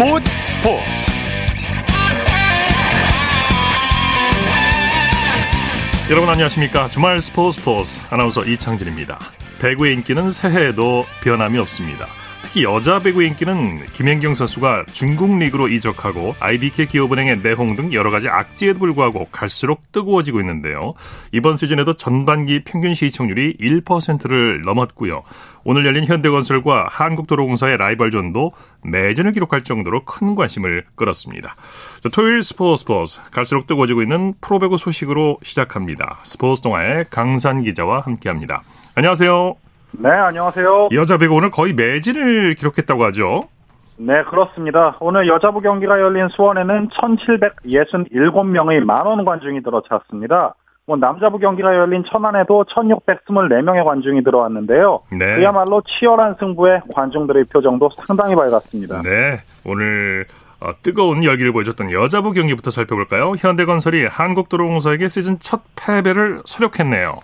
스포츠 스포츠. 여러분 안녕하십니까? 주말 스포츠 스포츠. 아나운서 이창진입니다. 배구의 인기는 새해에도 변함이 없습니다 특히 여자 배구 인기는 김연경 선수가 중국 리그로 이적하고 IBK 기업은행의 내홍 등 여러 가지 악재에도 불구하고 갈수록 뜨거워지고 있는데요. 이번 시즌에도 전반기 평균 시청률이 1%를 넘었고요. 오늘 열린 현대건설과 한국도로공사의 라이벌전도 매진을 기록할 정도로 큰 관심을 끌었습니다. 자, 토요일 스포츠 스포츠 갈수록 뜨거워지고 있는 프로배구 소식으로 시작합니다. 스포츠 동아의 강산 기자와 함께합니다. 안녕하세요. 네, 안녕하세요. 여자 배구 오늘 거의 매진을 기록했다고 하죠. 네, 그렇습니다. 오늘 여자부 경기가 열린 수원에는 1,767명의 만원 관중이 들어찼습니다. 뭐 남자부 경기가 열린 천안에도 1,624명의 관중이 들어왔는데요. 네. 그야말로 치열한 승부에 관중들의 표정도 상당히 밝았습니다. 네, 오늘 어, 뜨거운 열기를 보여줬던 여자부 경기부터 살펴볼까요? 현대건설이 한국도로공사에게 시즌 첫 패배를 서력했네요.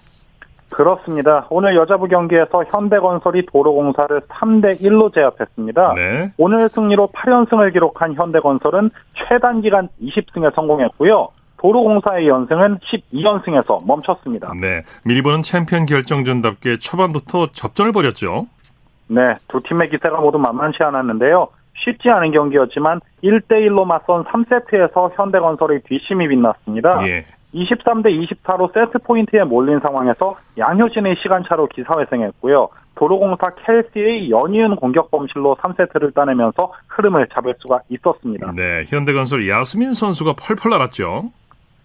그렇습니다. 오늘 여자부 경기에서 현대건설이 도로공사를 3대 1로 제압했습니다. 네. 오늘 승리로 8연승을 기록한 현대건설은 최단 기간 20승에 성공했고요. 도로공사의 연승은 12연승에서 멈췄습니다. 네. 미리 보는 챔피언 결정전답게 초반부터 접전을 벌였죠. 네. 두 팀의 기세가 모두 만만치 않았는데요. 쉽지 않은 경기였지만 1대1로 맞선 3세트에서 현대건설의 뒷심이 빛났습니다. 예. 23대 24로 세트 포인트에 몰린 상황에서 양효진의 시간차로 기사회생했고요. 도로공사 켈시의 연이은 공격 범실로 3세트를 따내면서 흐름을 잡을 수가 있었습니다. 네, 현대건설 야스민 선수가 펄펄 날았죠.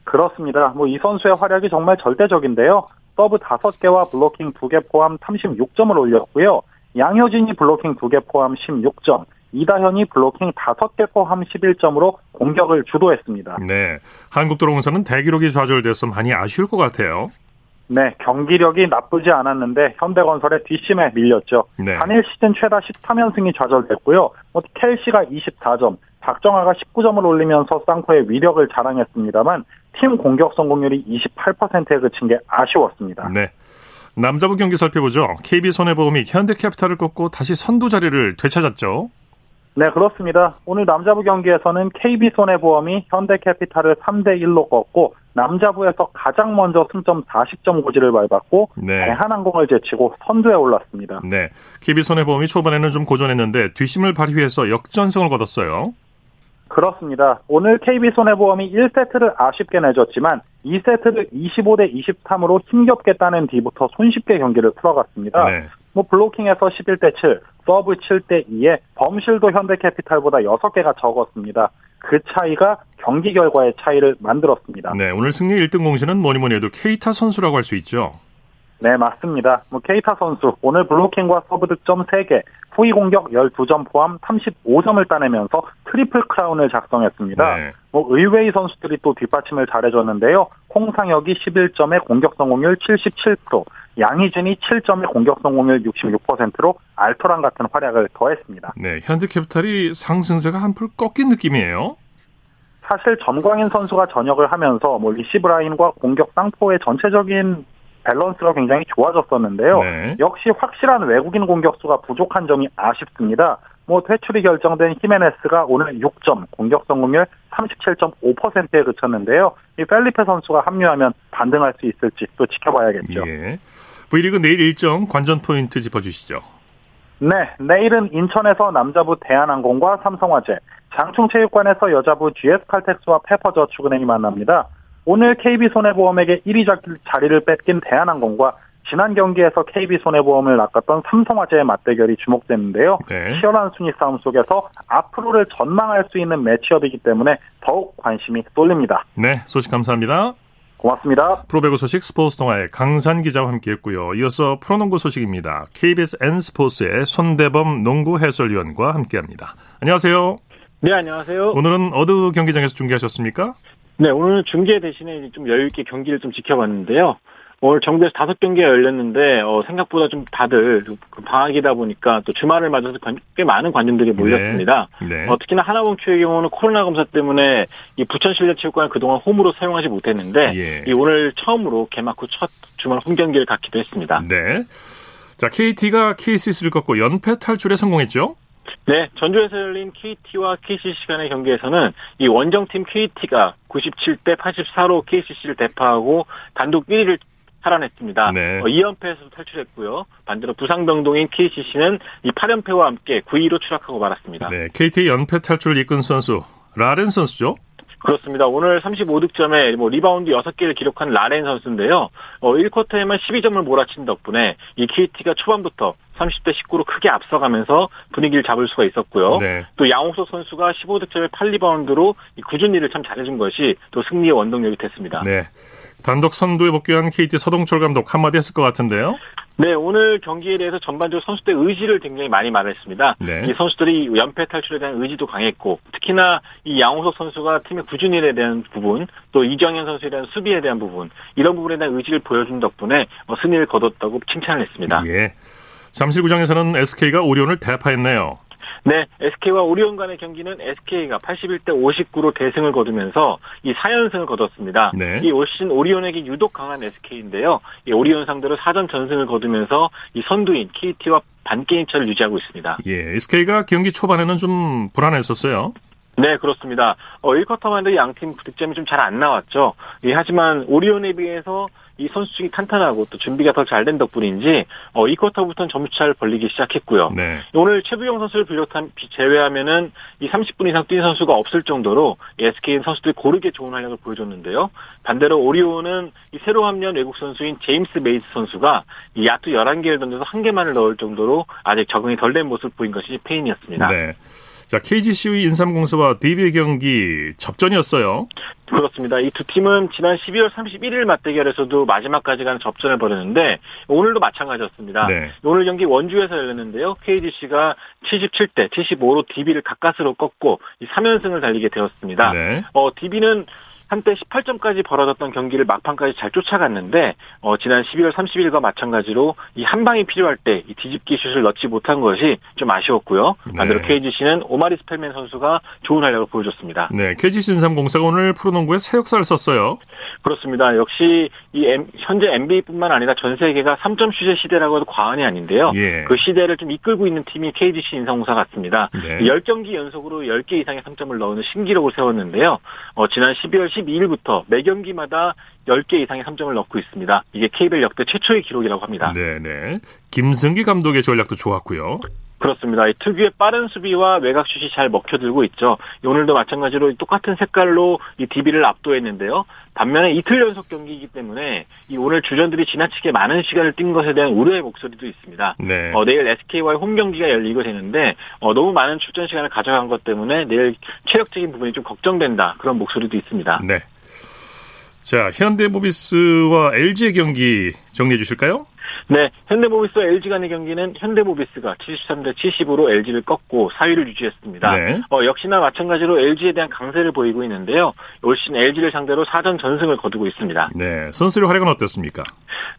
그렇습니다. 뭐 이 선수의 활약이 정말 절대적인데요. 서브 5개와 블로킹 2개 포함 36점을 올렸고요. 양효진이 블로킹 2개 포함 16점, 이다현이 블로킹 5개 포함 11점으로 공격을 주도했습니다. 네. 한국도로공사는 대기록이 좌절돼서 많이 아쉬울 것 같아요. 네, 경기력이 나쁘지 않았는데 현대건설의 뒷심에 밀렸죠. 네. 단일 시즌 최다 13연승이 좌절됐고요. 뭐 켈시가 24점, 박정아가 19점을 올리면서 쌍포의 위력을 자랑했습니다만 팀 공격 성공률이 28%에 그친 게 아쉬웠습니다. 네. 남자부 경기 살펴보죠. KB손해보험이 현대캐피탈을 꺾고 다시 선두 자리를 되찾았죠. 네, 그렇습니다. 오늘 남자부 경기에서는 KB손해보험이 현대캐피탈을 3대1로 꺾고 남자부에서 가장 먼저 승점 40점 고지를 밟았고 네. 대한항공을 제치고 선두에 올랐습니다. 네, KB손해보험이 초반에는 좀 고전했는데 뒷심을 발휘해서 역전승을 거뒀어요. 그렇습니다. 오늘 KB손해보험이 1세트를 아쉽게 내줬지만 2세트를 25대 23으로 힘겹게 따낸 뒤부터 손쉽게 경기를 풀어갔습니다. 네. 뭐 블로킹에서 11대 7, 서브 7대 2에 범실도 현대캐피탈보다 6개가 적었습니다. 그 차이가 경기 결과의 차이를 만들었습니다. 네, 오늘 승리 1등 공신은 뭐니 뭐니 해도 케이타 선수라고 할 수 있죠. 네, 맞습니다. 뭐 케이타 선수 오늘 블로킹과 서브 득점 3개, 후위 공격 12점 포함 35점을 따내면서 트리플 크라운을 작성했습니다. 네. 뭐 의외의 선수들이 또 뒷받침을 잘해줬는데요. 홍상혁이 11점에 공격 성공률 77%, 양희준이 7점의 공격 성공률 66%로 알토란 같은 활약을 더했습니다. 네, 현대캐피탈이 상승세가 한풀 꺾인 느낌이에요. 사실 전광인 선수가 전역을 하면서 뭐 리시브 라인과 공격 쌍포의 전체적인 밸런스가 굉장히 좋아졌었는데요. 네. 역시 확실한 외국인 공격수가 부족한 점이 아쉽습니다. 뭐 퇴출이 결정된 히메네스가 오늘 6점, 공격 성공률 37.5%에 그쳤는데요. 이 펠리페 선수가 합류하면 반등할 수 있을지 또 지켜봐야겠죠. 예. V리그 내일 일정 관전 포인트 짚어주시죠. 네, 내일은 인천에서 남자부 대한항공과 삼성화재, 장충체육관에서 여자부 GS칼텍스와 페퍼저축은행이 만납니다. 오늘 KB손해보험에게 1위 자리를 뺏긴 대한항공과 지난 경기에서 KB손해보험을 낚았던 삼성화재의 맞대결이 주목됐는데요. 네. 치열한 순위 싸움 속에서 앞으로를 전망할 수 있는 매치업이기 때문에 더욱 관심이 쏠립니다. 네, 소식 감사합니다. 고맙습니다. 프로배구 소식 스포츠 동아의 강산 기자와 함께했고요. 이어서 프로농구 소식입니다. KBS N스포츠의 손대범 농구 해설위원과 함께합니다. 안녕하세요. 네, 안녕하세요. 오늘은 어느 경기장에서 중계하셨습니까? 네, 오늘 중계 대신에 좀 여유 있게 경기를 좀 지켜봤는데요. 오늘 정부에서 다섯 경기가 열렸는데 어, 생각보다 좀 다들 그 방학이다 보니까 또 주말을 맞아서 꽤 많은 관중들이 몰렸습니다. 네. 네. 어, 특히나 하나봉추의 경우는 코로나 검사 때문에 이 부천 실내체육관을 그동안 홈으로 사용하지 못했는데 예. 이 오늘 처음으로 개막 후 첫 주말 홈 경기를 갖기도 했습니다. 네. 자 KT가 KCC를 꺾고 연패 탈출에 성공했죠. 네, 전주에서 열린 KT와 KCC 간의 경기에서는 이 원정팀 KT가 97대 84로 KCC를 대파하고 단독 1위를 살아냈습니다. 네. 어, 2연패에서 탈출했고요. 반대로 부상병동인 KCC는 이 8연패와 함께 9위로 추락하고 말았습니다. 네, KT 연패 탈출을 이끈 선수 라렌 선수죠? 그렇습니다. 오늘 35득점에 뭐 리바운드 6개를 기록한 라렌 선수인데요. 어, 1쿼터에만 12점을 몰아친 덕분에 이 KT가 초반부터 30대 19로 크게 앞서가면서 분위기를 잡을 수가 있었고요. 네. 또 양홍석 선수가 15득점에 8리바운드로 꾸준히를 참 잘해준 것이 또 승리의 원동력이 됐습니다. 네. 단독 선두에 복귀한 KT 서동철 감독 한마디 했을 것 같은데요. 네, 오늘 경기에 대해서 전반적으로 선수들 의지를 굉장히 많이 말했습니다. 네. 이 선수들이 연패 탈출에 대한 의지도 강했고, 특히나 이 양호석 선수가 팀의 구준일에 대한 부분, 또 이정현 선수에 대한 수비에 대한 부분, 이런 부분에 대한 의지를 보여준 덕분에 뭐 승리를 거뒀다고 칭찬을 했습니다. 예. 잠실구장에서는 SK가 오리온을 대파했네요. 네, SK와 오리온 간의 경기는 SK가 81대 59로 대승을 거두면서 이 4연승을 거뒀습니다. 네. 이올 시즌 오리온에게 유독 강한 SK인데요. 이 오리온 상대로 4전 전승을 거두면서 이 선두인 KT와 반게임 차를 유지하고 있습니다. 예, SK가 경기 초반에는 좀 불안했었어요. 네, 그렇습니다. 어, 1쿼터만 도 양팀 득점이 좀 잘 안 나왔죠. 예, 하지만 오리온에 비해서 이 선수층이 탄탄하고 또 준비가 더 잘 된 덕분인지 어, 2쿼터부터는 점수차를 벌리기 시작했고요. 네. 오늘 최부경 선수를 비롯한 제외하면은 이 30분 이상 뛴 선수가 없을 정도로 SK 선수들이 고르게 좋은 활약을 보여줬는데요. 반대로 오리온은 이 새로 합류한 외국 선수인 제임스 메이스 선수가 이 야투 11개를 던져서 한 개만을 넣을 정도로 아직 적응이 덜 된 모습을 보인 것이 패인이었습니다. 네. 자, KGC의 인삼공사와 DB의 경기 접전이었어요. 그렇습니다. 이 두 팀은 지난 12월 31일 맞대결에서도 마지막까지 가는 접전을 벌였는데 오늘도 마찬가지였습니다. 네. 오늘 경기 원주에서 열렸는데요. KGC가 77대 75로 DB를 가까스로 꺾고 3연승을 달리게 되었습니다. 네. 어, DB는 한때 18점까지 벌어졌던 경기를 막판까지 잘 쫓아갔는데 어, 지난 12월 30일과 마찬가지로 이 한 방이 필요할 때 이 뒤집기 슛을 넣지 못한 것이 좀 아쉬웠고요. 반대로 네. KGC는 오마리 스펠맨 선수가 좋은 활약을 보여줬습니다. 네, KGC 인삼공사가 오늘 프로농구에 새 역사를 썼어요. 그렇습니다. 역시 이 M, 현재 NBA뿐만 아니라 전 세계가 3점 슛의 시대라고 해도 과언이 아닌데요. 예. 그 시대를 좀 이끌고 있는 팀이 KGC 인삼공사 같습니다. 네. 10경기 연속으로 10개 이상의 3점을 넣는 신기록을 세웠는데요. 어, 지난 12월 12일부터 매 경기마다 10개 이상의 3점을 넣고 있습니다. 이게 KBL 역대 최초의 기록이라고 합니다. 네네. 김승기 감독의 전략도 좋았고요. 그렇습니다. 이 특유의 빠른 수비와 외곽 슛이 잘 먹혀들고 있죠. 오늘도 마찬가지로 똑같은 색깔로 이 DB를 압도했는데요. 반면에 이틀 연속 경기이기 때문에 이 오늘 주전들이 지나치게 많은 시간을 뛴 것에 대한 우려의 목소리도 있습니다. 네. 어, 내일 SK와의 홈 경기가 열리고 되는데 어, 너무 많은 출전 시간을 가져간 것 때문에 내일 체력적인 부분이 좀 걱정된다 그런 목소리도 있습니다. 네. 자 현대모비스와 LG의 경기 정리해 주실까요? 네, 현대모비스와 LG 간의 경기는 현대모비스가 73대 70으로 LG를 꺾고 4위를 유지했습니다. 네. 어, 역시나 마찬가지로 LG에 대한 강세를 보이고 있는데요. 올 시즌 LG를 상대로 4전 전승을 거두고 있습니다. 네, 선수의 활약은 어떻습니까?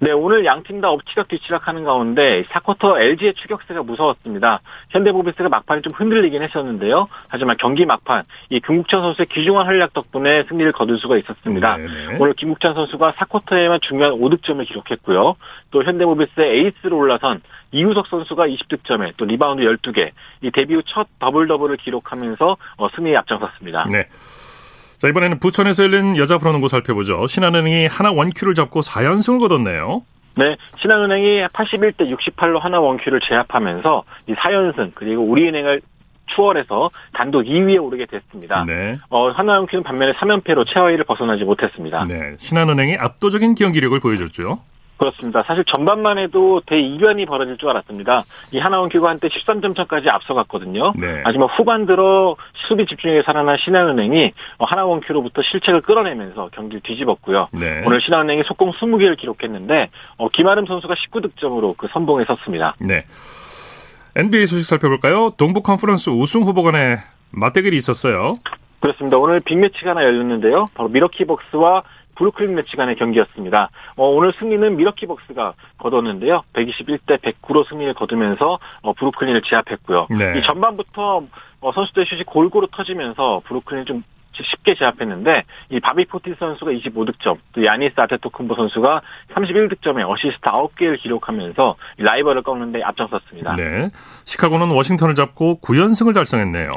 네, 오늘 양 팀 다 엎치락 뒤치락 하는 가운데 4쿼터 LG의 추격세가 무서웠습니다. 현대모비스가 막판에 좀 흔들리긴 했었는데요. 하지만 경기 막판 이 김국찬 선수의 귀중한 활약 덕분에 승리를 거둘 수가 있었습니다. 네네. 네. 오늘 김국찬 선수가 4쿼터에만 중요한 5득점을 기록했고요. 또 현대 모비스의 에이스로 올라선 이우석 선수가 20득점에 또 리바운드 12개, 이 데뷔 후 첫 더블 더블을 기록하면서 어, 승리에 앞장섰습니다. 네. 자, 이번에는 부천에서 열린 여자 프로농구 살펴보죠. 신한은행이 하나 원큐를 잡고 4연승을 거뒀네요. 네, 신한은행이 81대 68로 하나 원큐를 제압하면서 이 4연승 그리고 우리은행을 추월해서 단독 2위에 오르게 됐습니다. 네. 어, 하나원큐는 반면에 3연패로 최하위를 벗어나지 못했습니다. 네, 신한은행이 압도적인 경기력을 보여줬죠. 그렇습니다. 사실 전반만 해도 대이변이 벌어질 줄 알았습니다. 이 하나원 큐가 한때 13점 차까지 앞서갔거든요. 네. 하지만 후반 들어 수비 집중에 살아난 신한은행이 하나원 큐로부터 실책을 끌어내면서 경기를 뒤집었고요. 네. 오늘 신한은행이 속공 20개를 기록했는데 어, 김아름 선수가 19득점으로 그 선봉에 섰습니다. 네. NBA 소식 살펴볼까요? 동부 컨퍼런스 우승 후보 간의 맞대결이 있었어요. 그렇습니다. 오늘 빅매치가 하나 열렸는데요. 바로 밀워키 벅스와 브루클린 네츠 간의 경기였습니다. 어, 오늘 승리는 밀워키 벅스가 거뒀는데요. 121대 109로 승리를 거두면서 어, 브루클린을 제압했고요. 네. 이 전반부터 어, 선수들의 슛이 골고루 터지면서 브루클린을 좀 쉽게 제압했는데 이 바비 포티스 선수가 25득점, 또 야니스 아테토쿤보 선수가 31득점에 어시스트 9개를 기록하면서 라이벌을 꺾는데 앞장섰습니다. 네. 시카고는 워싱턴을 잡고 9연승을 달성했네요.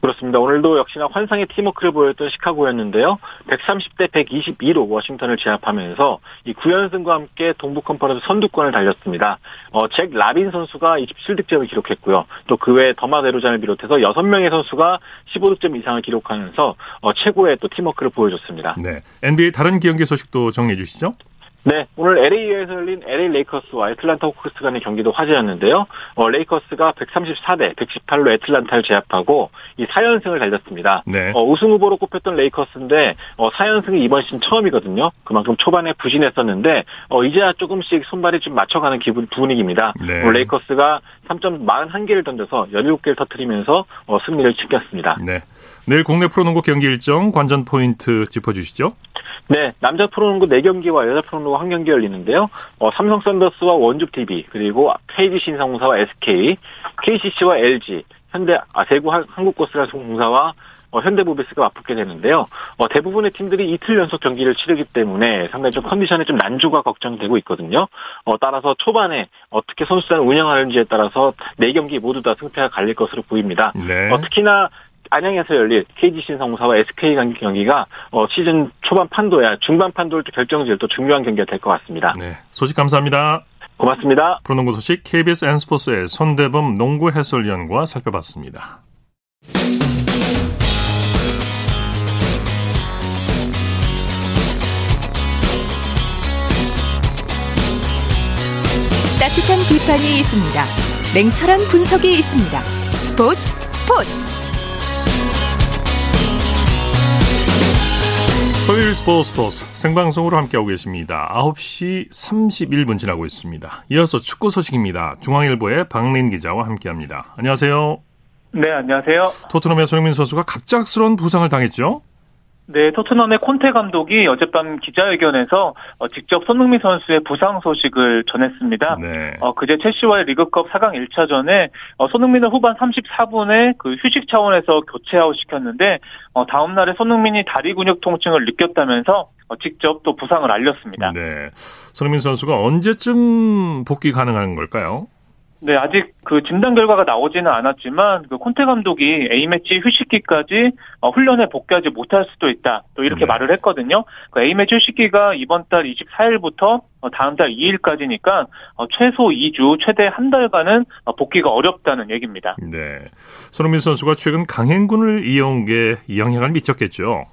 그렇습니다. 오늘도 역시나 환상의 팀워크를 보였던 시카고였는데요. 130대 122로 워싱턴을 제압하면서 이 9연승과 함께 동부 컨퍼런스 선두권을 달렸습니다. 어, 잭 라빈 선수가 27득점을 기록했고요. 또 그 외에 더마 데로잔을 비롯해서 6명의 선수가 15득점 이상을 기록하면서 어, 최고의 또 팀워크를 보여줬습니다. 네. NBA 다른 경기 소식도 정리해 주시죠. 네, 오늘 LA에서 열린 LA 레이커스와 애틀란타 호크스 간의 경기도 화제였는데요. 어, 레이커스가 134대 118로 애틀란타를 제압하고 이 4연승을 달렸습니다. 네. 어, 우승 후보로 꼽혔던 레이커스인데 어, 4연승이 이번 시즌 처음이거든요. 그만큼 초반에 부진했었는데 어, 이제야 조금씩 손발이 좀 맞춰가는 기분 분위기입니다. 네. 오늘 레이커스가 3점 41개를 던져서 17개를 터뜨리면서 어, 승리를 챙겼습니다. 네. 내일 국내 프로농구 경기 일정 관전 포인트 짚어주시죠. 네, 남자 프로농구 4경기와 여자 프로농구 1경기 열리는데요. 어, 삼성 썬더스와 원주 TV, 그리고 KG 신성공사와 SK, KCC와 LG, 현대 아, 대구 한국고스라스 공사와 어, 현대모비스가 맞붙게 되는데요. 어, 대부분의 팀들이 이틀 연속 경기를 치르기 때문에 상당히 좀 컨디션에 좀 난조가 걱정되고 있거든요. 어, 따라서 초반에 어떻게 선수단을 운영하는지에 따라서 4경기 모두 다 승패가 갈릴 것으로 보입니다. 네. 어, 특히나 안양에서 열릴 KG 신성사와 SK 경기가 어, 시즌 초반 판도야 중반 판도를 또 결정질 또 중요한 경기가 될 것 같습니다. 네. 소식 감사합니다. 고맙습니다. 프로농구 소식 KBS N스포츠의 손대범 농구 해설위원과 살펴봤습니다. 따뜻한 비판이 있습니다. 냉철한 분석이 있습니다. 스포츠 스포츠 토요일 스포츠 스포츠 생방송으로 함께하고 계십니다. 9시 31분 지나고 있습니다. 이어서 축구 소식입니다. 중앙일보의 박린 기자와 함께합니다. 안녕하세요. 네, 안녕하세요. 토트넘의 손흥민 선수가 갑작스러운 부상을 당했죠? 네, 토트넘의 콘테 감독이 어젯밤 기자회견에서 어, 직접 손흥민 선수의 부상 소식을 전했습니다. 네. 어, 그제 첼시와의 리그컵 4강 1차전에 어, 손흥민을 후반 34분에 그 휴식 차원에서 교체 아웃 시켰는데 어, 다음 날에 손흥민이 다리 근육 통증을 느꼈다면서 어, 직접 또 부상을 알렸습니다. 네. 손흥민 선수가 언제쯤 복귀 가능한 걸까요? 네, 아직 그 진단 결과가 나오지는 않았지만 그 콘테 감독이 A매치 휴식기까지 어, 훈련에 복귀하지 못할 수도 있다. 또 이렇게 네. 말을 했거든요. 그 A매치 휴식기가 이번 달 24일부터 어, 다음 달 2일까지니까 어, 최소 2주, 최대 한 달간은 어, 복귀가 어렵다는 얘기입니다. 네. 손흥민 선수가 최근 강행군을 게 영향을 미쳤겠죠?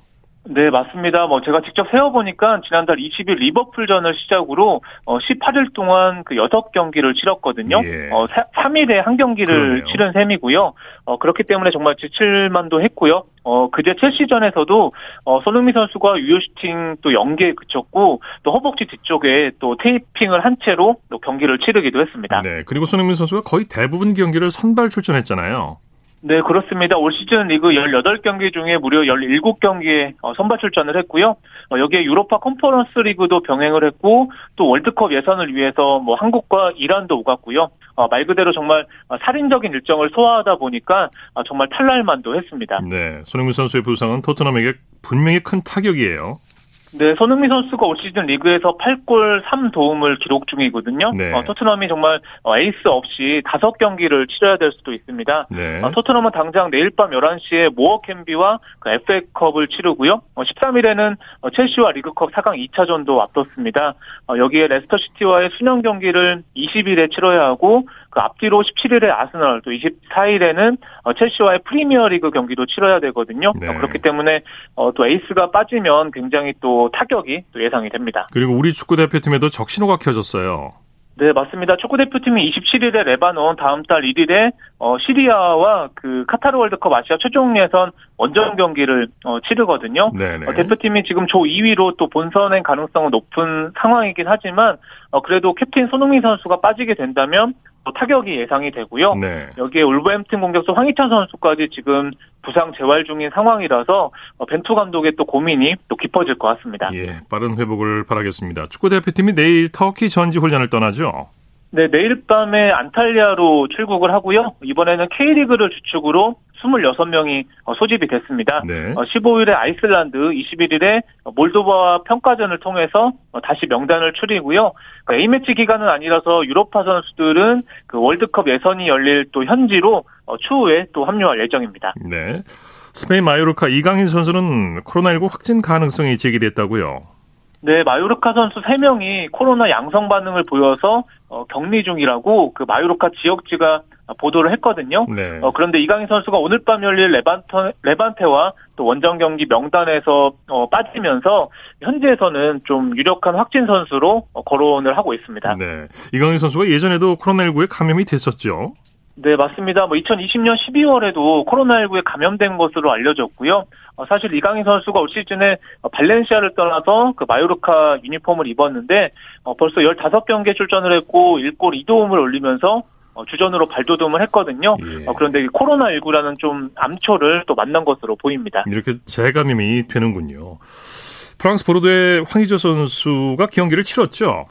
네, 맞습니다. 뭐 제가 직접 세어보니까 지난달 20일 리버풀전을 시작으로 어 18일 동안 그 6경기를 치렀거든요. 예. 어 3일에 한 경기를 그러네요. 치른 셈이고요. 어 그렇기 때문에 정말 지칠만도 했고요. 어 그제 첼시전에서도 어 손흥민 선수가 유효슈팅 또 연계에 그쳤고 또 허벅지 뒤쪽에 또 테이핑을 한 채로 또 경기를 치르기도 했습니다. 네. 그리고 손흥민 선수가 거의 대부분 경기를 선발 출전했잖아요. 네, 그렇습니다. 올 시즌 리그 18경기 중에 무려 17경기에 어, 선발 출전을 했고요. 어, 여기에 유로파 컨퍼런스 리그도 병행을 했고 또 월드컵 예선을 위해서 뭐 한국과 이란도 오갔고요. 어, 말 그대로 정말 어, 살인적인 일정을 소화하다 보니까 어, 정말 탈날만도 했습니다. 네. 손흥민 선수의 부상은 토트넘에게 분명히 큰 타격이에요. 네, 손흥민 선수가 올 시즌 리그에서 8골 3도움을 기록 중이거든요. 네. 어, 토트넘이 정말 어, 에이스 없이 5경기를 치러야 될 수도 있습니다. 네. 어, 토트넘은 당장 내일 밤 11시에 모어캠비와 그 FA컵을 치르고요. 어, 13일에는 어, 첼시와 리그컵 4강 2차전도 앞뒀습니다. 어, 여기에 레스터시티와의 순연 경기를 20일에 치러야 하고 그 앞뒤로 17일에 아스널 또 24일에는 어, 첼시와의 프리미어리그 경기도 치러야 되거든요. 네. 어, 그렇기 때문에 어, 또 에이스가 빠지면 굉장히 또 타격이 또 예상이 됩니다. 그리고 우리 축구 대표팀에도 적신호가 켜졌어요. 네, 맞습니다. 축구 대표팀이 27일에 레바논, 다음 달 1일에 어, 시리아와 그 카타르 월드컵 아시아 최종 예선 원정 경기를 어, 치르거든요. 네네. 어, 대표팀이 지금 조 2위로 또 본선행 가능성은 높은 상황이긴 하지만 어, 그래도 캡틴 손흥민 선수가 빠지게 된다면 또 타격이 예상이 되고요. 네. 여기에 울버햄튼 공격수 황희찬 선수까지 지금 부상 재활 중인 상황이라서 어, 벤투 감독의 또 고민이 또 깊어질 것 같습니다. 예, 빠른 회복을 바라겠습니다. 축구 대표팀이 내일 터키 전지 훈련을 떠나죠. 네, 내일 밤에 안탈리아로 출국을 하고요. 이번에는 K리그를 주축으로 26명이 소집이 됐습니다. 네. 15일에 아이슬란드, 21일에 몰도바와 평가전을 통해서 다시 명단을 추리고요. 그러니까 A매치 기간은 아니라서 유로파 선수들은 그 월드컵 예선이 열릴 또 현지로 추후에 또 합류할 예정입니다. 네. 스페인 마요르카 이강인 선수는 코로나19 확진 가능성이 제기됐다고요. 네, 마요르카 선수 3명이 코로나 양성 반응을 보여서 어, 격리 중이라고 그 마요르카 지역지가 보도를 했거든요. 네. 어, 그런데 이강인 선수가 오늘 밤 열릴 레반테, 레반테와 또 원정 경기 명단에서 어, 빠지면서 현지에서는 좀 유력한 확진 선수로 어, 거론을 하고 있습니다. 네. 이강인 선수가 예전에도 코로나19에 감염이 됐었죠. 네, 맞습니다. 뭐 2020년 12월에도 코로나19에 감염된 것으로 알려졌고요. 어, 사실 이강인 선수가 올 시즌에 발렌시아를 떠나서 그 마요르카 유니폼을 입었는데 어, 벌써 15경기에 출전을 했고 1골 2도움을 올리면서 어, 주전으로 발돋움을 했거든요. 예. 어, 그런데 코로나19라는 좀 암초를 또 만난 것으로 보입니다. 이렇게 재감염이 되는군요. 프랑스 보르도의 황의조 선수가 경기를 치렀죠.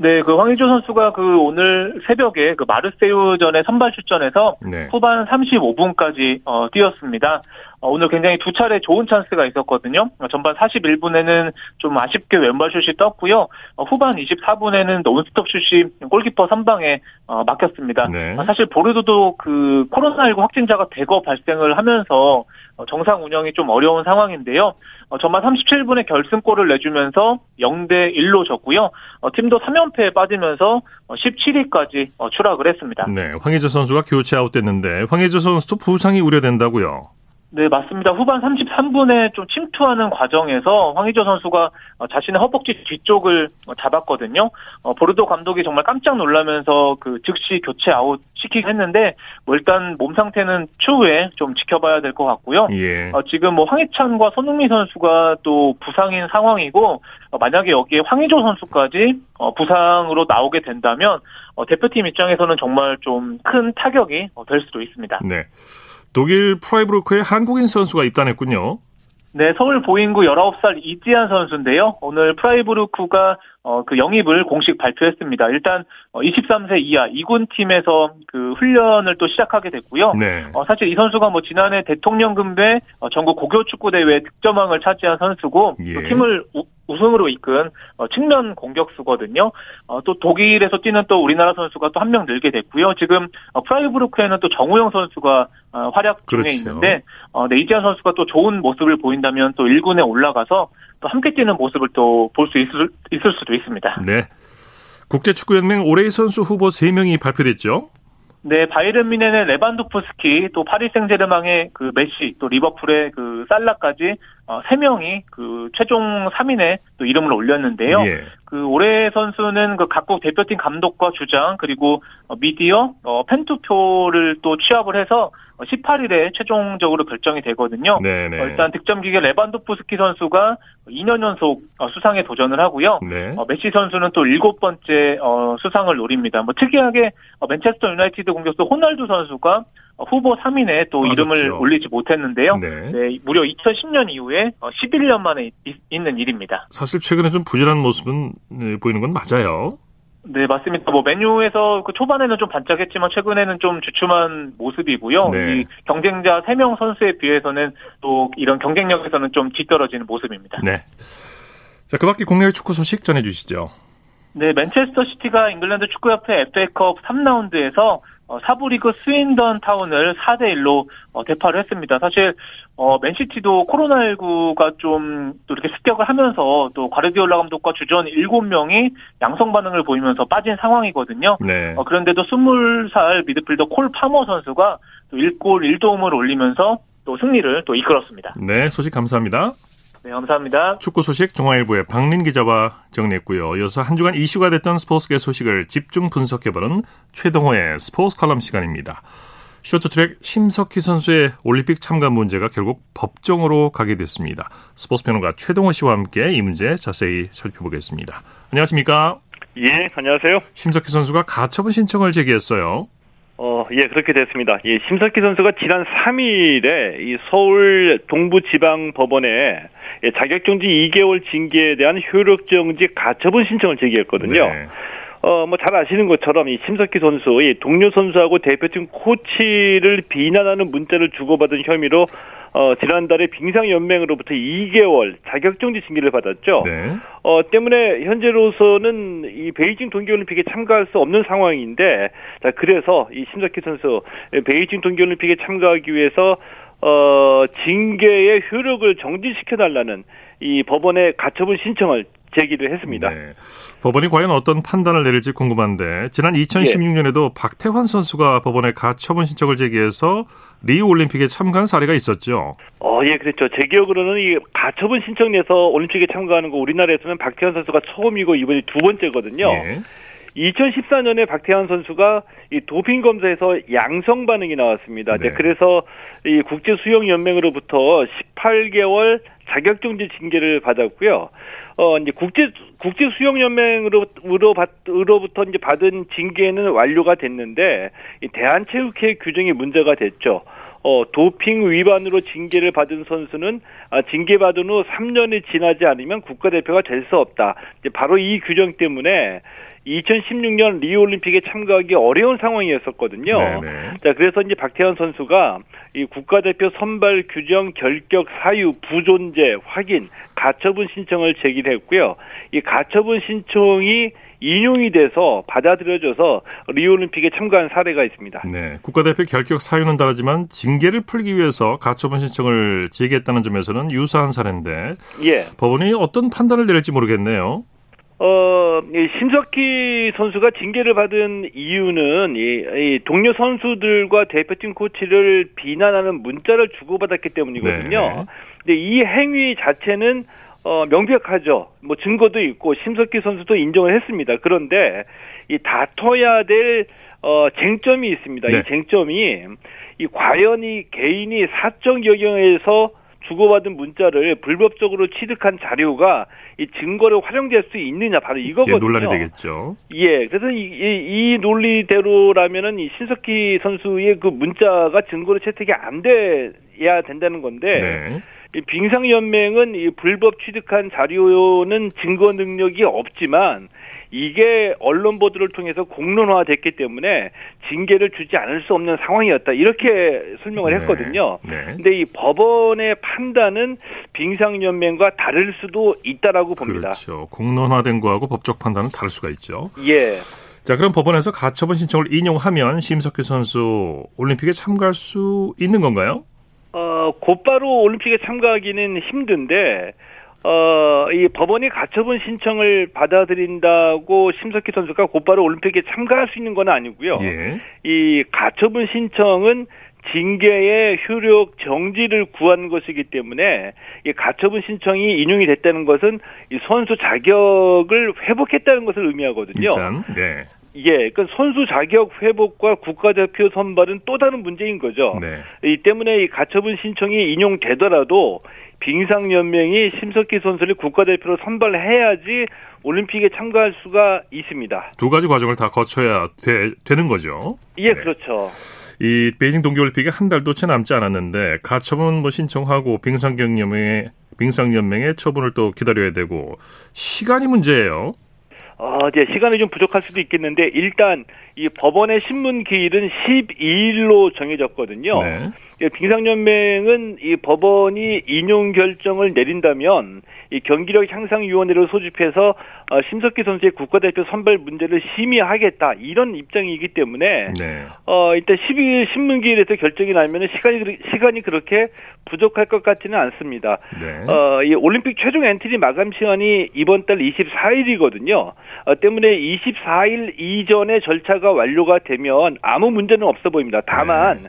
네, 그 황의조 선수가 그 오늘 새벽에 그 마르세유전에 선발 출전해서 네. 후반 35분까지 어, 뛰었습니다. 어, 오늘 굉장히 두 차례 좋은 찬스가 있었거든요. 어, 전반 41분에는 좀 아쉽게 왼발 슛이 떴고요. 어, 후반 24분에는 논스톱 슛이 골키퍼 선방에 어, 막혔습니다. 네. 어, 사실 보르도도 그 코로나19 확진자가 대거 발생을 하면서 어, 정상 운영이 좀 어려운 상황인데요. 어, 전반 37분에 결승골을 내주면서 0대 1로 졌고요. 어, 팀도 3연패에 빠지면서 어, 17위까지 어, 추락을 했습니다. 네. 황의조 선수가 교체 아웃됐는데 황의조 선수도 부상이 우려된다고요. 네, 맞습니다. 후반 33분에 좀 침투하는 과정에서 황의조 선수가 어, 자신의 허벅지 뒤쪽을 어, 잡았거든요. 어, 보르도 감독이 정말 깜짝 놀라면서 그 즉시 교체 아웃 시키긴 했는데 뭐 일단 몸 상태는 추후에 좀 지켜봐야 될 것 같고요. 예. 어, 지금 뭐 황희찬과 손흥민 선수가 또 부상인 상황이고 어, 만약에 여기에 황의조 선수까지 어, 부상으로 나오게 된다면 어, 대표팀 입장에서는 정말 좀 큰 타격이 어, 될 수도 있습니다. 네. 독일 프라이브루크에 한국인 선수가 입단했군요. 네, 서울 보인고 19살 이지한 선수인데요. 오늘 프라이브루크가 어, 그 영입을 공식 발표했습니다. 일단 어, 23세 이하 2군 팀에서 그 훈련을 또 시작하게 됐고요. 네. 어, 사실 이 선수가 뭐 지난해 대통령금배 어, 전국 고교 축구 대회 득점왕을 차지한 선수고 예. 또 팀을 우, 우승으로 이끈 어, 측면 공격수거든요. 어, 또 독일에서 뛰는 또 우리나라 선수가 또 한 명 늘게 됐고요. 지금 어, 프라이브루크에는 또 정우영 선수가 어, 활약 중에 그렇죠. 있는데 어, 네, 이지한 선수가 또 좋은 모습을 보인다면 또 1군에 올라가서 또 함께 뛰는 모습을 또 볼 수 있을, 있을 수도 있습니다. 네. 국제축구연맹 올해의 선수 후보 3명이 발표됐죠. 네, 바이에른 뮌헨의 레반도프스키, 또 파리 생제르맹의 그 메시, 또 리버풀의 그 살라까지 어, 3명이 그 최종 3인에 또 이름을 올렸는데요. 예. 그 올해 선수는 그 각국 대표팀 감독과 주장 그리고 어, 미디어 어, 팬 투표를 또 취합을 해서 18일에 최종적으로 결정이 되거든요. 네네. 어, 일단 득점 기계 레반도프스키 선수가 2년 연속 어, 수상에 도전을 하고요. 네. 어, 메시 선수는 또 일곱 번째 어, 수상을 노립니다. 뭐 특이하게 어, 맨체스터 유나이티드 공격수 호날두 선수가 어, 후보 3인에 또 빠졌죠. 이름을 올리지 못했는데요. 네. 네, 무려 2010년 이후에 어, 11년 만에 있, 있는 일입니다. 사실 최근에 좀 부진한 모습은 네, 보이는 건 맞아요. 네, 맞습니다. 뭐 맨유에서 그 초반에는 좀 반짝했지만 최근에는 좀 주춤한 모습이고요. 네. 이 경쟁자 3명 선수에 비해서는 또 이런 경쟁력에서는 좀 뒤떨어지는 모습입니다. 네. 자, 그 밖에 국내외 축구 소식 전해 주시죠. 네, 맨체스터 시티가 잉글랜드 축구협회 FA컵 3라운드에서 어, 4부 리그 스윈던 타운을 4대 1로 어, 대파를 했습니다. 사실 어, 맨시티도 코로나19가 좀 또 이렇게 습격을 하면서 또 과르디올라 감독과 주전 7명이 양성 반응을 보이면서 빠진 상황이거든요. 네. 어, 그런데도 20살 미드필더 콜 파머 선수가 또 1골 1도움을 올리면서 또 승리를 또 이끌었습니다. 네, 소식 감사합니다. 네, 감사합니다. 축구 소식 중앙일보의 박린 기자와 정리했고요. 이어서 한 주간 이슈가 됐던 스포츠계 소식을 집중 분석해보는 최동호의 스포츠 칼럼 시간입니다. 쇼트트랙 심석희 선수의 올림픽 참가 문제가 결국 법정으로 가게 됐습니다. 스포츠 평론가 최동호 씨와 함께 이 문제 자세히 살펴보겠습니다. 안녕하십니까? 예, 안녕하세요. 심석희 선수가 가처분 신청을 제기했어요. 어, 예, 그렇게 됐습니다. 예, 심석희 선수가 지난 3일에 이 서울 동부지방법원에 예, 자격정지 2개월 징계에 대한 효력정지 가처분 신청을 제기했거든요. 네. 어, 뭐 잘 아시는 것처럼 이 심석희 선수, 이 동료 선수하고 대표팀 코치를 비난하는 문자를 주고받은 혐의로 어, 지난달에 빙상연맹으로부터 2개월 자격정지 징계를 받았죠. 네. 어, 때문에 현재로서는 이 베이징 동계올림픽에 참가할 수 없는 상황인데, 자, 그래서 이 심석희 선수, 베이징 동계올림픽에 참가하기 위해서, 어, 징계의 효력을 정지시켜달라는 이 법원에 가처분 신청을 제기를 했습니다. 네. 법원이 과연 어떤 판단을 내릴지 궁금한데 지난 2016년에도 박태환 선수가 법원에 가처분 신청을 제기해서 리우 올림픽에 참가한 사례가 있었죠. 어, 예, 그렇죠. 제 기억으로는 이 가처분 신청 내서 올림픽에 참가하는 거 우리나라에서는 박태환 선수가 처음이고 이번이 두 번째거든요. 예. 2014년에 박태환 선수가 이 도핑 검사에서 양성 반응이 나왔습니다. 네. 네. 그래서 이 국제 수영 연맹으로부터 18개월 자격정지 징계를 받았고요. 어 이제 국제 국제 수영 연맹으로 받, 으로부터 이제 받은 징계는 완료가 됐는데 이 대한체육회 규정이 문제가 됐죠. 어, 도핑 위반으로 징계를 받은 선수는 아, 징계받은 후 3년이 지나지 않으면 국가대표가 될 수 없다. 이제 바로 이 규정 때문에 2016년 리우 올림픽에 참가하기 어려운 상황이었었거든요. 네네. 자, 그래서 이제 박태환 선수가 이 국가대표 선발 규정 결격 사유 부존재 확인 가처분 신청을 제기를 했고요. 이 가처분 신청이 인용이 돼서 받아들여져서 리우올림픽에 참가한 사례가 있습니다. 네. 국가대표 결격 사유는 다르지만 징계를 풀기 위해서 가처분 신청을 제기했다는 점에서는 유사한 사례인데 예. 법원이 어떤 판단을 내릴지 모르겠네요. 어, 이 심석희 선수가 징계를 받은 이유는 이, 이 동료 선수들과 대표팀 코치를 비난하는 문자를 주고받았기 때문이거든요. 네. 근데 이 행위 자체는 어, 명백하죠. 뭐 증거도 있고 심석희 선수도 인정을 했습니다. 그런데 이 다퉈야 될 어, 쟁점이 있습니다. 네. 이 쟁점이 이 과연 이 개인이 사적 영역에서 주고받은 문자를 불법적으로 취득한 자료가 이 증거로 활용될 수 있느냐 바로 이거거든요. 논란이 되겠죠. 예, 그래서 이, 이, 이 논리대로라면은 이 신석희 선수의 그 문자가 증거로 채택이 안 돼야 된다는 건데 네. 이 빙상연맹은 이 불법 취득한 자료는 증거 능력이 없지만 이게 언론 보도를 통해서 공론화됐기 때문에 징계를 주지 않을 수 없는 상황이었다 이렇게 설명을 네. 했거든요. 네. 근데 이 법원의 판단은 빙상연맹과 다를 수도 있다라고 봅니다. 그렇죠. 공론화된 거하고 법적 판단은 다를 수가 있죠. 예. 자, 그럼 법원에서 가처분 신청을 인용하면 심석희 선수 올림픽에 참가할 수 있는 건가요? 어, 곧바로 올림픽에 참가하기는 힘든데, 어, 이 법원이 가처분 신청을 받아들인다고 심석희 선수가 곧바로 올림픽에 참가할 수 있는 건 아니고요. 예. 이 가처분 신청은 징계의 효력 정지를 구한 것이기 때문에 이 가처분 신청이 인용이 됐다는 것은 이 선수 자격을 회복했다는 것을 의미하거든요. 일단 네. 예, 그 선수 자격 회복과 국가대표 선발은 또 다른 문제인 거죠. 네. 이 때문에 이 가처분 신청이 인용되더라도 빙상연맹이 심석희 선수를 국가대표로 선발해야지 올림픽에 참가할 수가 있습니다. 두 가지 과정을 다 거쳐야 되, 는 거죠. 예, 네. 그렇죠. 이 베이징 동계올림픽에 한 달도 채 남지 않았는데 가처분 뭐 신청하고 빙상경연맹의 빙상연맹의 처분을 또 기다려야 되고 시간이 문제예요. 어, 이제 시간이 좀 부족할 수도 있겠는데 일단 이 법원의 신문 기일은 12일로 정해졌거든요. 네. 예, 빙상연맹은 이 법원이 인용 결정을 내린다면 이 경기력 향상위원회를 소집해서 어, 심석희 선수의 국가대표 선발 문제를 심의하겠다 이런 입장이기 때문에 네. 어 일단 12일 심문 기일에서 결정이 나면은 시간이 시간이 그렇게 부족할 것 같지는 않습니다. 네. 어, 이 올림픽 최종 엔트리 마감 시간이 이번 달 24일이거든요. 어, 때문에 24일 이전에 절차가 완료가 되면 아무 문제는 없어 보입니다. 다만 네.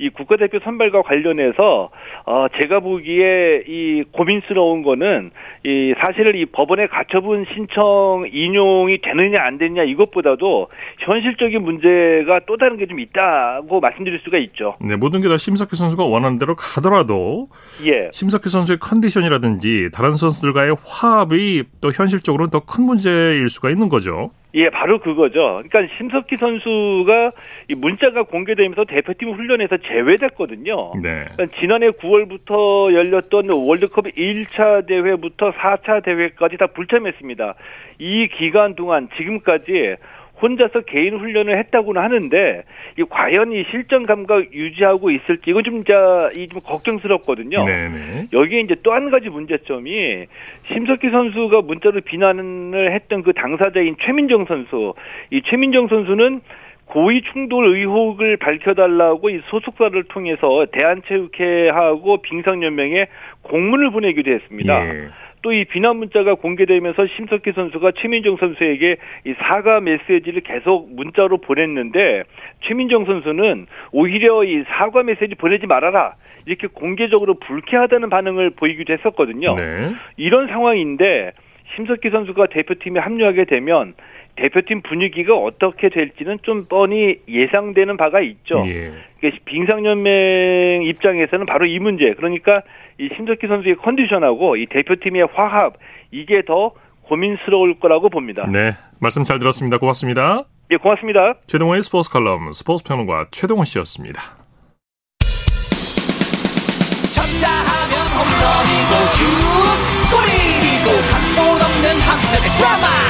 이 국가대표 선발과 관련해서 어 제가 보기에 이 고민스러운 거는 이 사실 이 법원의 가처분 신청 인용이 되느냐 안 되느냐 이것보다도 현실적인 문제가 또 다른 게 좀 있다고 말씀드릴 수가 있죠. 네, 모든 게 다 심석희 선수가 원하는 대로 가더라도 예. 심석희 선수의 컨디션이라든지 다른 선수들과의 화합이 또 현실적으로는 더 큰 문제일 수가 있는 거죠. 예, 바로 그거죠. 그러니까 심석희 선수가 이 문자가 공개되면서 대표팀 훈련에서 제외됐거든요. 네. 그러니까 지난해 9월부터 열렸던 월드컵 1차 대회부터 4차 대회까지 다 불참했습니다. 이 기간 동안 지금까지 혼자서 개인 훈련을 했다고는 하는데 이 과연 이 실전 감각 유지하고 있을지 이건 좀, 자, 이좀 걱정스럽거든요. 네네. 여기에 이제 또 한 가지 문제점이 심석희 선수가 문자로 비난을 했던 그 당사자인 최민정 선수. 이 최민정 선수는 고위 충돌 의혹을 밝혀달라고 이 소속사를 통해서 대한체육회하고 빙상연맹에 공문을 보내기도 했습니다. 예. 또 이 비난 문자가 공개되면서 심석희 선수가 최민정 선수에게 이 사과 메시지를 계속 문자로 보냈는데 최민정 선수는 오히려 이 사과 메시지 보내지 말아라 이렇게 공개적으로 불쾌하다는 반응을 보이기도 했었거든요. 네. 이런 상황인데 심석희 선수가 대표팀에 합류하게 되면 대표팀 분위기가 어떻게 될지는 좀 뻔히 예상되는 바가 있죠. 예. 그러니까 빙상연맹 입장에서는 바로 이 문제. 그러니까 이 심석희 선수의 컨디션하고 이 대표팀의 화합 이게 더 고민스러울 거라고 봅니다. 네. 말씀 잘 들었습니다. 고맙습니다. 예, 고맙습니다. 최동호의 스포츠 칼럼 스포츠 평론가 최동호 씨였습니다. 쳤다 하면 홈런이고 슛 골이고 각본 없는 한편의 드라마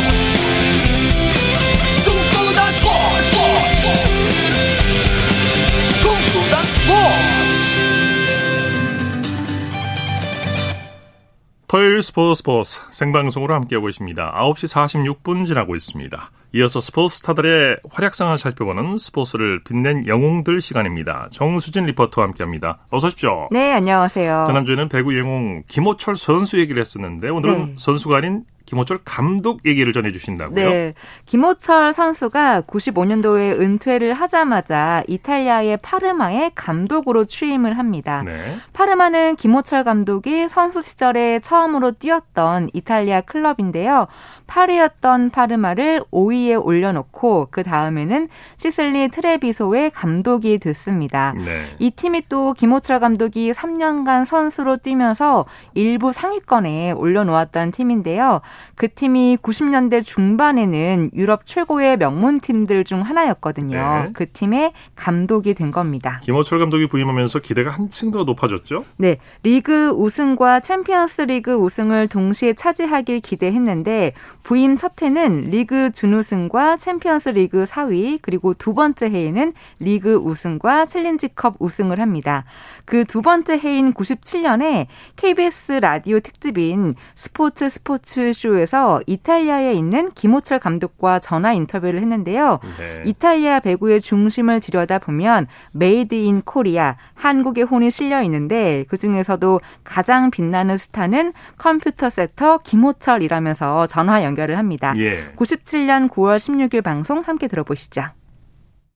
토요일 스포츠 스포츠 생방송으로 함께하고 있습니다. 9시 46분 지나고 있습니다. 이어서 스포츠 스타들의 활약상을 살펴보는 스포츠를 빛낸 영웅들 시간입니다. 정수진 리포터와 함께합니다. 어서 오십시오. 네, 안녕하세요. 지난주에는 배구 영웅 김호철 선수 얘기를 했었는데 오늘은 네. 선수가 아닌 김호철 감독 얘기를 전해주신다고요? 네. 김호철 선수가 95년도에 은퇴를 하자마자 이탈리아의 파르마에 감독으로 취임을 합니다. 네. 파르마는 김호철 감독이 선수 시절에 처음으로 뛰었던 이탈리아 클럽인데요. 8위였던 파르마를 5위에 올려놓고 그 다음에는 시슬리 트레비소의 감독이 됐습니다. 네. 이 팀이 또 김호철 감독이 3년간 선수로 뛰면서 일부 상위권에 올려놓았던 팀인데요. 그 팀이 90년대 중반에는 유럽 최고의 명문 팀들 중 하나였거든요. 네. 그 팀의 감독이 된 겁니다. 김호철 감독이 부임하면서 기대가 한층 더 높아졌죠? 네, 리그 우승과 챔피언스 리그 우승을 동시에 차지하길 기대했는데 부임 첫 해는 리그 준우승과 챔피언스 리그 4위 그리고 두 번째 해에는 리그 우승과 챌린지컵 우승을 합니다. 그 두 번째 해인 97년에 KBS 라디오 특집인 스포츠 스포츠 쇼 에서 이탈리아에 있는 김호철 감독과 전화 인터뷰를 했는데요. 네. 이탈리아 배구의 중심을 들여다보면 made in Korea, 한국의 혼이 실려 있는데 그중에서도 가장 빛나는 스타는 컴퓨터 세터 김호철이라면서 전화 연결을 합니다. 예. 97년 9월 16일 방송 함께 들어보시죠.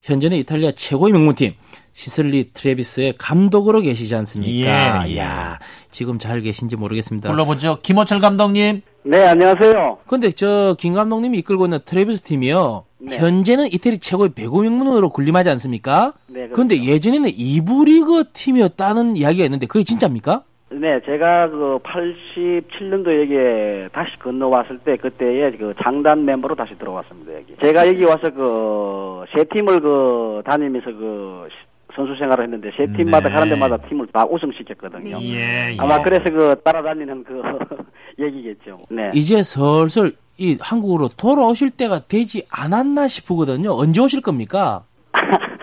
현재는 이탈리아 최고의 명문팀 시슬리 트레비스의 감독으로 계시지 않습니까? 예, 예. 야 지금 잘 계신지 모르겠습니다. 불러보죠. 김호철 감독님. 네, 안녕하세요. 근데 저 김 감독님이 이끌고 있는 트레비스 팀이요. 네. 현재는 이태리 최고의 배구 명문으로 군림하지 않습니까? 네, 그렇죠. 근데 예전에는 이부 리그 팀이었다는 이야기가 있는데 그게 진짜입니까? 네, 제가 그 87년도에 다시 건너왔을 때 그때에 그 장단 멤버로 다시 들어왔습니다, 여기. 제가 여기 와서 그 세 팀을 그 다니면서 그 시- 선수 생활을 했는데 세 팀마다 네. 가는 데마다 팀을 다 우승시켰거든요. 예, 예. 아마 그래서 그 따라다니는 그 얘기겠죠. 네. 이제 슬슬 이 한국으로 돌아오실 때가 되지 않았나 싶거든요. 언제 오실 겁니까?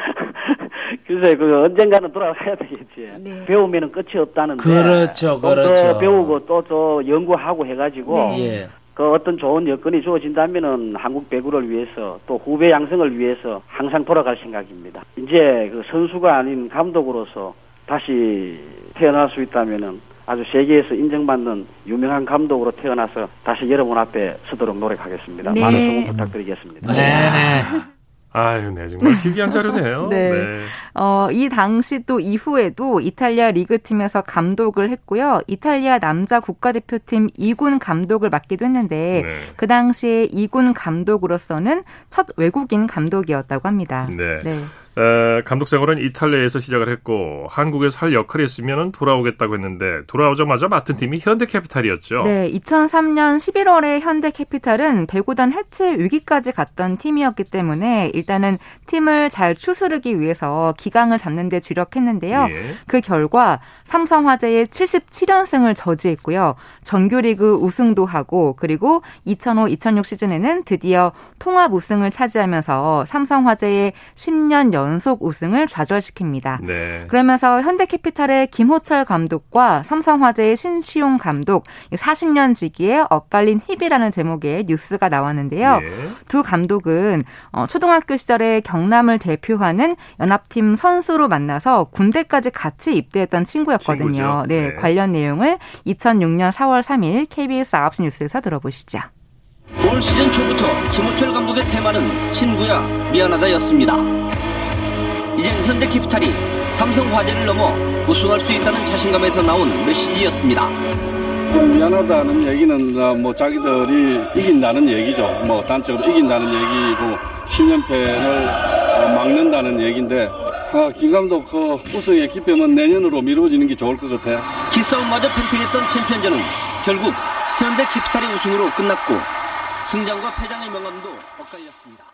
글쎄, 그 언젠가는 돌아가야 되겠지. 배우면은 끝이 없다는데. 그렇죠, 그렇죠. 배우고 또저 연구하고 해가지고. 예. 그 어떤 좋은 여건이 주어진다면은 한국 배구를 위해서 또 후배 양성을 위해서 항상 돌아갈 생각입니다. 이제 그 선수가 아닌 감독으로서 다시 태어날 수 있다면은 아주 세계에서 인정받는 유명한 감독으로 태어나서 다시 여러분 앞에 서도록 노력하겠습니다. 네. 많은 소문 부탁드리겠습니다. 네, 네. 아유, 네. 정말 희귀한 자료네요. 네. 어, 이 당시 또 이후에도 이탈리아 리그 팀에서 감독을 했고요. 이탈리아 남자 국가대표팀 2군 감독을 맡기도 했는데 네. 그 당시에 2군 감독으로서는 첫 외국인 감독이었다고 합니다. 네. 네. 에, 감독 생활은 이탈리아에서 시작을 했고 한국에서 할 역할이 있으면 돌아오겠다고 했는데 돌아오자마자 맡은 팀이 현대캐피탈이었죠. 네, 2003년 11월에 현대캐피탈은 배구단 해체 위기까지 갔던 팀이었기 때문에 일단은 팀을 잘 추스르기 위해서 기강을 잡는 데 주력했는데요. 예. 그 결과 삼성화재의 77연승을 저지했고요. 정규리그 우승도 하고 그리고 2005-2006 시즌에는 드디어 통합 우승을 차지하면서 삼성화재의 10년 연속 우승을 좌절시킵니다. 네. 그러면서 현대캐피탈의 김호철 감독과 삼성화재의 신치용 감독 40년 지기에 엇갈린 희비라는 제목의 뉴스가 나왔는데요. 예. 두 감독은 어, 초등학교 시절에 경남을 대표하는 연합팀 선수로 만나서 군대까지 같이 입대했던 친구였거든요. 네, 네. 관련 내용을 2006년 4월 3일 KBS 9시 뉴스에서 들어보시죠. 올 시즌 초부터 김호철 감독의 테마는 친구야 미안하다였습니다. 이젠 현대캐피탈이 삼성화재를 넘어 우승할 수 있다는 자신감에서 나온 메시지였습니다. 미안하다는 얘기는 어, 뭐 자기들이 이긴다는 얘기죠. 뭐 단적으로 이긴다는 얘기고 10연패를 막는다는 얘기인데 아, 김 감독 그 우승의 기쁨은 내년으로 미뤄지는 게 좋을 것 같아. 기싸움마저 팽팽했던 챔피언전은 결국 현대캐피탈의 우승으로 끝났고 승장과 패장의 명함도 엇갈렸습니다.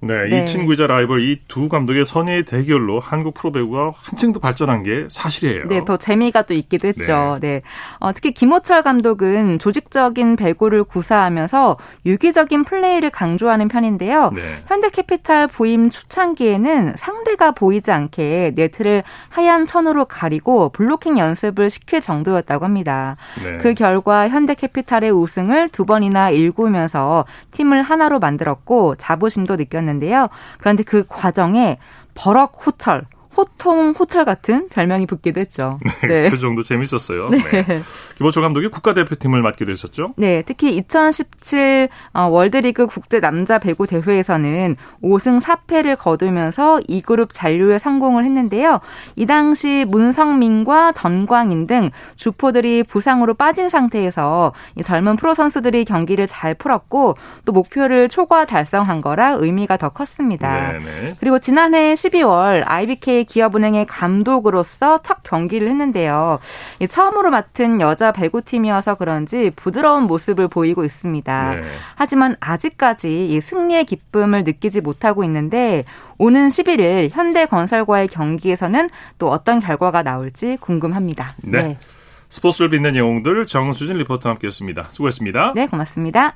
네, 네. 이 친구이자 라이벌 이 두 감독의 선의의 대결로 한국 프로배구가 한층 더 발전한 게 사실이에요. 네, 더 재미가 또 있기도 했죠. 네. 어, 특히 김호철 감독은 조직적인 배구를 구사하면서 유기적인 플레이를 강조하는 편인데요. 네. 현대캐피탈 부임 초창기에는 상대가 보이지 않게 네트를 하얀 천으로 가리고 블로킹 연습을 시킬 정도였다고 합니다. 네. 그 결과 현대캐피탈의 우승을 두 번이나 일구면서 팀을 하나로 만들었고 자부심도 느꼈는데 요. 그런데 그 과정에 버럭 호철, 호통 호철 같은 별명이 붙기도 했죠. 네. 그 정도 재밌었어요. 네. 네. 김호철 감독이 국가대표팀을 맡기도 했었죠. 네, 특히 2017 어, 월드리그 국제 남자 배구 대회에서는 5승 4패를 거두면서 2그룹 잔류에 성공을 했는데요. 이 당시 문성민과 전광인 등 주포들이 부상으로 빠진 상태에서 이 젊은 프로 선수들이 경기를 잘 풀었고 또 목표를 초과 달성한 거라 의미가 더 컸습니다. 네네. 그리고 지난해 12월 IBK 기업은행의 감독으로서 첫 경기를 했는데요. 이 처음으로 맡은 여자 배구팀이어서 그런지 부드러운 모습을 보이고 있습니다. 네. 하지만 아직까지 이 승리의 기쁨을 느끼지 못하고 있는데 오는 11일 현대건설과의 경기에서는 또 어떤 결과가 나올지 궁금합니다. 네. 스포츠를 빛낸 영웅들 정수진 리포터와 함께했습니다. 수고했습니다. 네, 고맙습니다.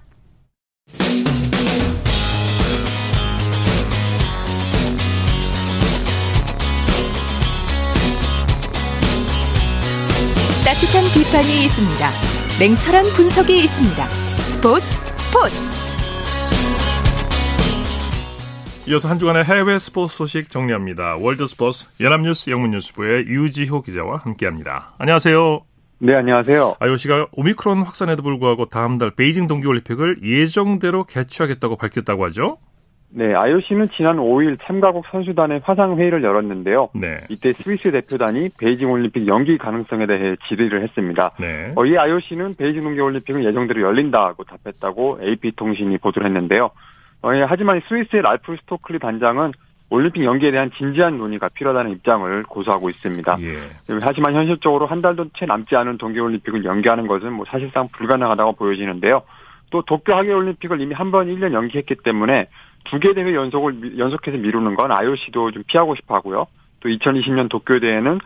따뜻한 비판이 있습니다. 냉철한 분석이 있습니다. 스포츠 스포츠. 이어서 한 주간의 해외 스포츠 소식 정리합니다. 월드 스포츠 연합뉴스 영문뉴스부의 유지호 기자와 함께합니다. 안녕하세요. 네, 안녕하세요. IOC가 오미크론 확산에도 불구하고 다음 달 베이징 동계올림픽을 예정대로 개최하겠다고 밝혔다고 하죠. 네, IOC는 지난 5일 참가국 선수단의 화상 회의를 열었는데요. 네. 이때 스위스 대표단이 베이징 올림픽 연기 가능성에 대해 질의를 했습니다. 네. 어, 이 IOC는 베이징 동계 올림픽은 예정대로 열린다고 답했다고 AP통신이 보도를 했는데요. 어, 예, 하지만 스위스의 랄프 스토클리 단장은 올림픽 연기에 대한 진지한 논의가 필요하다는 입장을 고수하고 있습니다. 예. 하지만 현실적으로 한 달도 채 남지 않은 동계올림픽을 연기하는 것은 뭐 사실상 불가능하다고 보여지는데요. 또 도쿄 하계올림픽을 이미 한 번 1년 연기했기 때문에 두 개 대회 연속을 미- 연속해서 미루는 건 IOC도 좀 피하고 싶어 하고요. 또 2020년 도쿄 대회는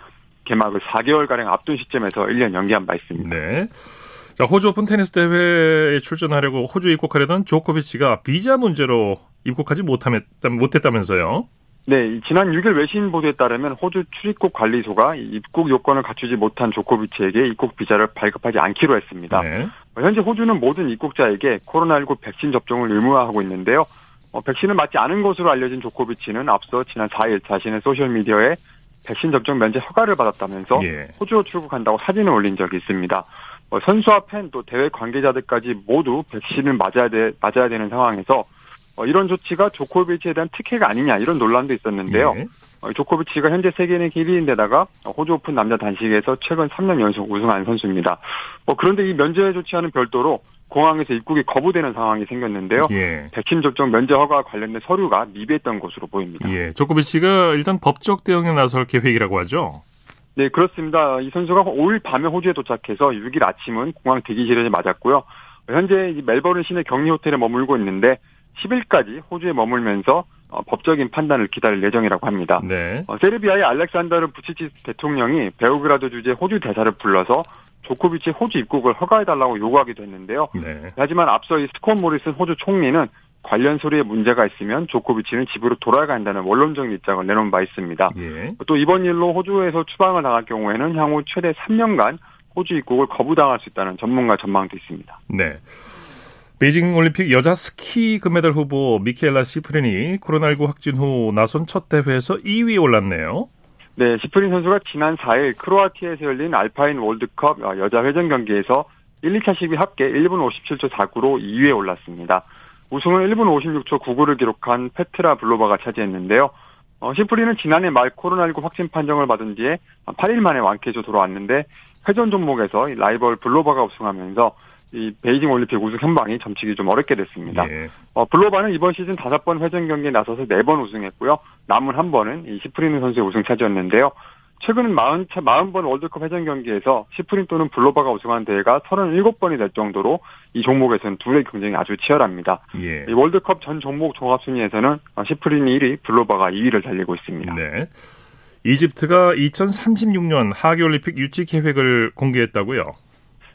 개막을 4개월 가량 앞둔 시점에서 1년 연기한 바 있습니다. 네. 자, 호주 오픈 테니스 대회에 출전하려고 호주에 입국하려던 조코비치가 비자 문제로 입국하지 못했다면서요. 네, 이 지난 6일 외신 보도에 따르면 호주 출입국 관리소가 이 입국 요건을 갖추지 못한 조코비치에게 입국 비자를 발급하지 않기로 했습니다. 네. 어, 현재 호주는 모든 입국자에게 코로나19 백신 접종을 의무화하고 있는데요. 어, 백신을 맞지 않은 것으로 알려진 조코비치는 앞서 지난 4일 자신의 소셜미디어에 백신 접종 면제 허가를 받았다면서 예. 호주로 출국한다고 사진을 올린 적이 있습니다. 어, 선수와 팬 또 대회 관계자들까지 모두 백신을 맞아야 돼 맞아야 되는 상황에서 어, 이런 조치가 조코비치에 대한 특혜가 아니냐 이런 논란도 있었는데요. 예. 어, 조코비치가 현재 세계랭 1위인데다가 호주 오픈 남자 단식에서 최근 3년 연속 우승한 선수입니다. 어, 그런데 이 면제 조치와는 별도로 공항에서 입국이 거부되는 상황이 생겼는데요. 예. 백신 접종 면제 허가 관련된 서류가 미비했던 것으로 보입니다. 예. 조코비치가 일단 법적 대응에 나설 계획이라고 하죠. 네, 그렇습니다. 이 선수가 5일 밤에 호주에 도착해서 6일 아침은 공항 대기실에서 맞았고요. 현재 이 멜버른 시내 격리 호텔에 머물고 있는데 10일까지 호주에 머물면서 어, 법적인 판단을 기다릴 예정이라고 합니다. 네. 어, 세르비아의 알렉산다르 부치치 대통령이 베오그라드 주재 호주 대사를 불러서 조코비치 호주 입국을 허가해달라고 요구하기도 했는데요. 네. 하지만 앞서 이 스콧 모리슨 호주 총리는 관련 서류에 문제가 있으면 조코비치는 집으로 돌아가야 한다는 원론적인 입장을 내놓은 바 있습니다. 예. 또 이번 일로 호주에서 추방을 당할 경우에는 향후 최대 3년간 호주 입국을 거부당할 수 있다는 전문가 전망도 있습니다. 네. 베이징 올림픽 여자 스키 금메달 후보 미케엘라 시프린이 코로나19 확진 후 나선 첫 대회에서 2위에 올랐네요. 네, 시프린 선수가 지난 4일 크로아티아에서 열린 알파인 월드컵 여자 회전 경기에서 1, 2차 시기 합계 1분 57초 49로 2위에 올랐습니다. 우승은 1분 56초 99를 기록한 페트라 블로바가 차지했는데요. 어, 시프린은 지난해 말 코로나19 확진 판정을 받은 뒤에 8일 만에 완쾌해서 돌아왔는데 회전 종목에서 라이벌 블로바가 우승하면서 이 베이징 올림픽 우승 현방이 점치기 좀 어렵게 됐습니다. 예. 어, 블로바는 이번 시즌 다섯 번 회전 경기에 나서서 네 번 우승했고요. 남은 한 번은 이 시프린 선수의 우승 차지였는데요. 최근 40, 40번 월드컵 회전 경기에서 시프린 또는 블로바가 우승한 대회가 37번이 될 정도로 이 종목에서는 둘의 경쟁이 아주 치열합니다. 예. 이 월드컵 전 종목 종합 순위에서는 시프린이 1위, 블호바가 2위를 달리고 있습니다. 네. 이집트가 2036년 하계올림픽 유치 계획을 공개했다고요?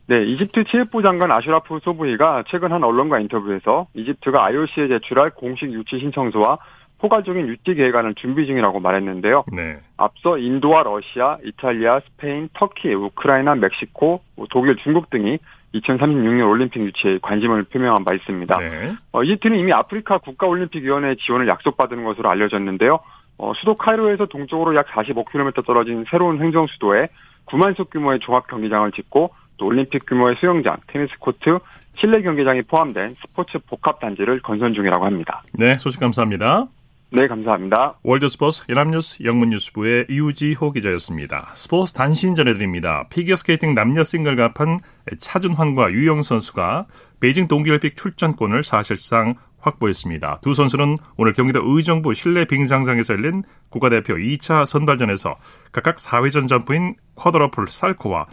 네, 이집트 체육부 장관 아슈라프 소브히가 최근 한 언론과 인터뷰에서 이집트가 IOC에 제출할 공식 유치 신청서와 포괄적인 유치 계획안을 준비 중이라고 말했는데요. 네. 앞서 인도와 러시아, 이탈리아, 스페인, 터키, 우크라이나, 멕시코, 독일, 중국 등이 2036년 올림픽 유치에 관심을 표명한 바 있습니다. 네. 어, 이집트는 이미 아프리카 국가올림픽위원회 지원을 약속받은 것으로 알려졌는데요. 어, 수도 카이로에서 동쪽으로 약 45km 떨어진 새로운 행정 수도에 9만 석 규모의 종합 경기장을 짓고 또 올림픽 규모의 수영장, 테니스 코트, 실내 경기장이 포함된 스포츠 복합 단지를 건설 중이라고 합니다. 네, 소식 감사합니다. 네, 감사합니다. 월드스포츠 연합뉴스 영문뉴스부의 유지호 기자였습니다. 스포츠 단신 전해드립니다. 피겨스케이팅 남녀 싱글 간판 차준환과 유영 선수가 베이징 동계올림픽 출전권을 사실상 확보했습니다. 두 선수는 오늘 경기도 의정부 실내 빙상장에서 열린 국가대표 2차 선발전에서 각각 4회전 점프인 쿼드러플 살코와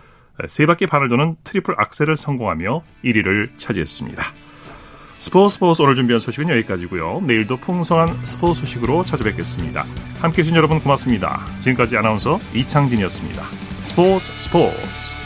세 바퀴 반을 도는 트리플 악셀을 성공하며 1위를 차지했습니다. 스포츠 스포츠 오늘 준비한 소식은 여기까지고요. 내일도 풍성한 스포츠 소식으로 찾아뵙겠습니다. 함께해 주신 여러분 고맙습니다. 지금까지 아나운서 이창진이었습니다. 스포츠 스포츠